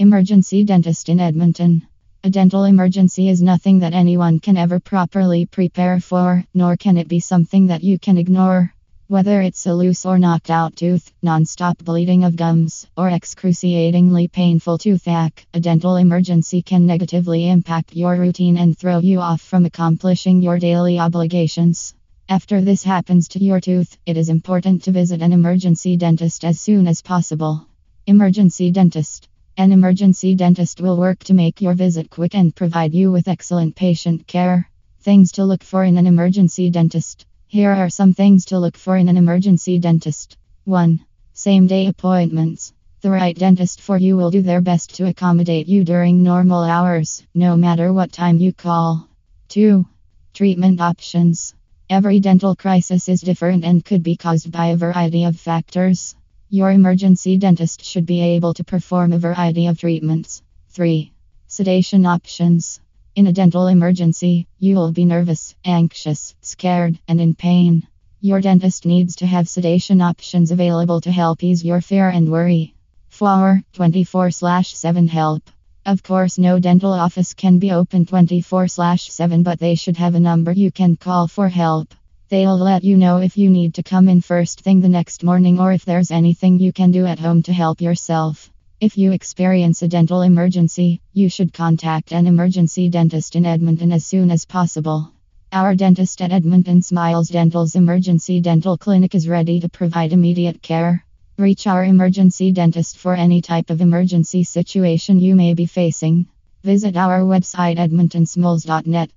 Emergency dentist in Edmonton. A dental emergency is nothing that anyone can ever properly prepare for, nor can it be something that you can ignore. Whether it's a loose or knocked out tooth, non-stop bleeding of gums, or excruciatingly painful toothache, a dental emergency can negatively impact your routine and throw you off from accomplishing your daily obligations. After this happens to your tooth, it is important to visit an emergency dentist as soon as possible. Emergency dentist an emergency dentist will work to make your visit quick and provide you with excellent patient care. Things to look for in an emergency dentist. Here are some things to look for in an emergency dentist. 1. Same day appointments. The right dentist for you will do their best to accommodate you during normal hours, no matter what time you call. 2. Treatment options. Every dental crisis is different and could be caused by a variety of factors. Your emergency dentist should be able to perform a variety of treatments. 3. Sedation options. In a dental emergency, you will be nervous, anxious, scared, and in pain. Your dentist needs to have sedation options available to help ease your fear and worry. 4. 24 7 help. Of course, no dental office can be open 24 7, but they should have a number you can call for help. They'll let you know if you need to come in first thing the next morning or if there's anything you can do at home to help yourself. If you experience a dental emergency, you should contact an emergency dentist in Edmonton as soon as possible. Our dentist at Edmonton Smiles Dental's emergency dental clinic is ready to provide immediate care. Reach our emergency dentist for any type of emergency situation you may be facing. Visit our website edmontonsmiles.net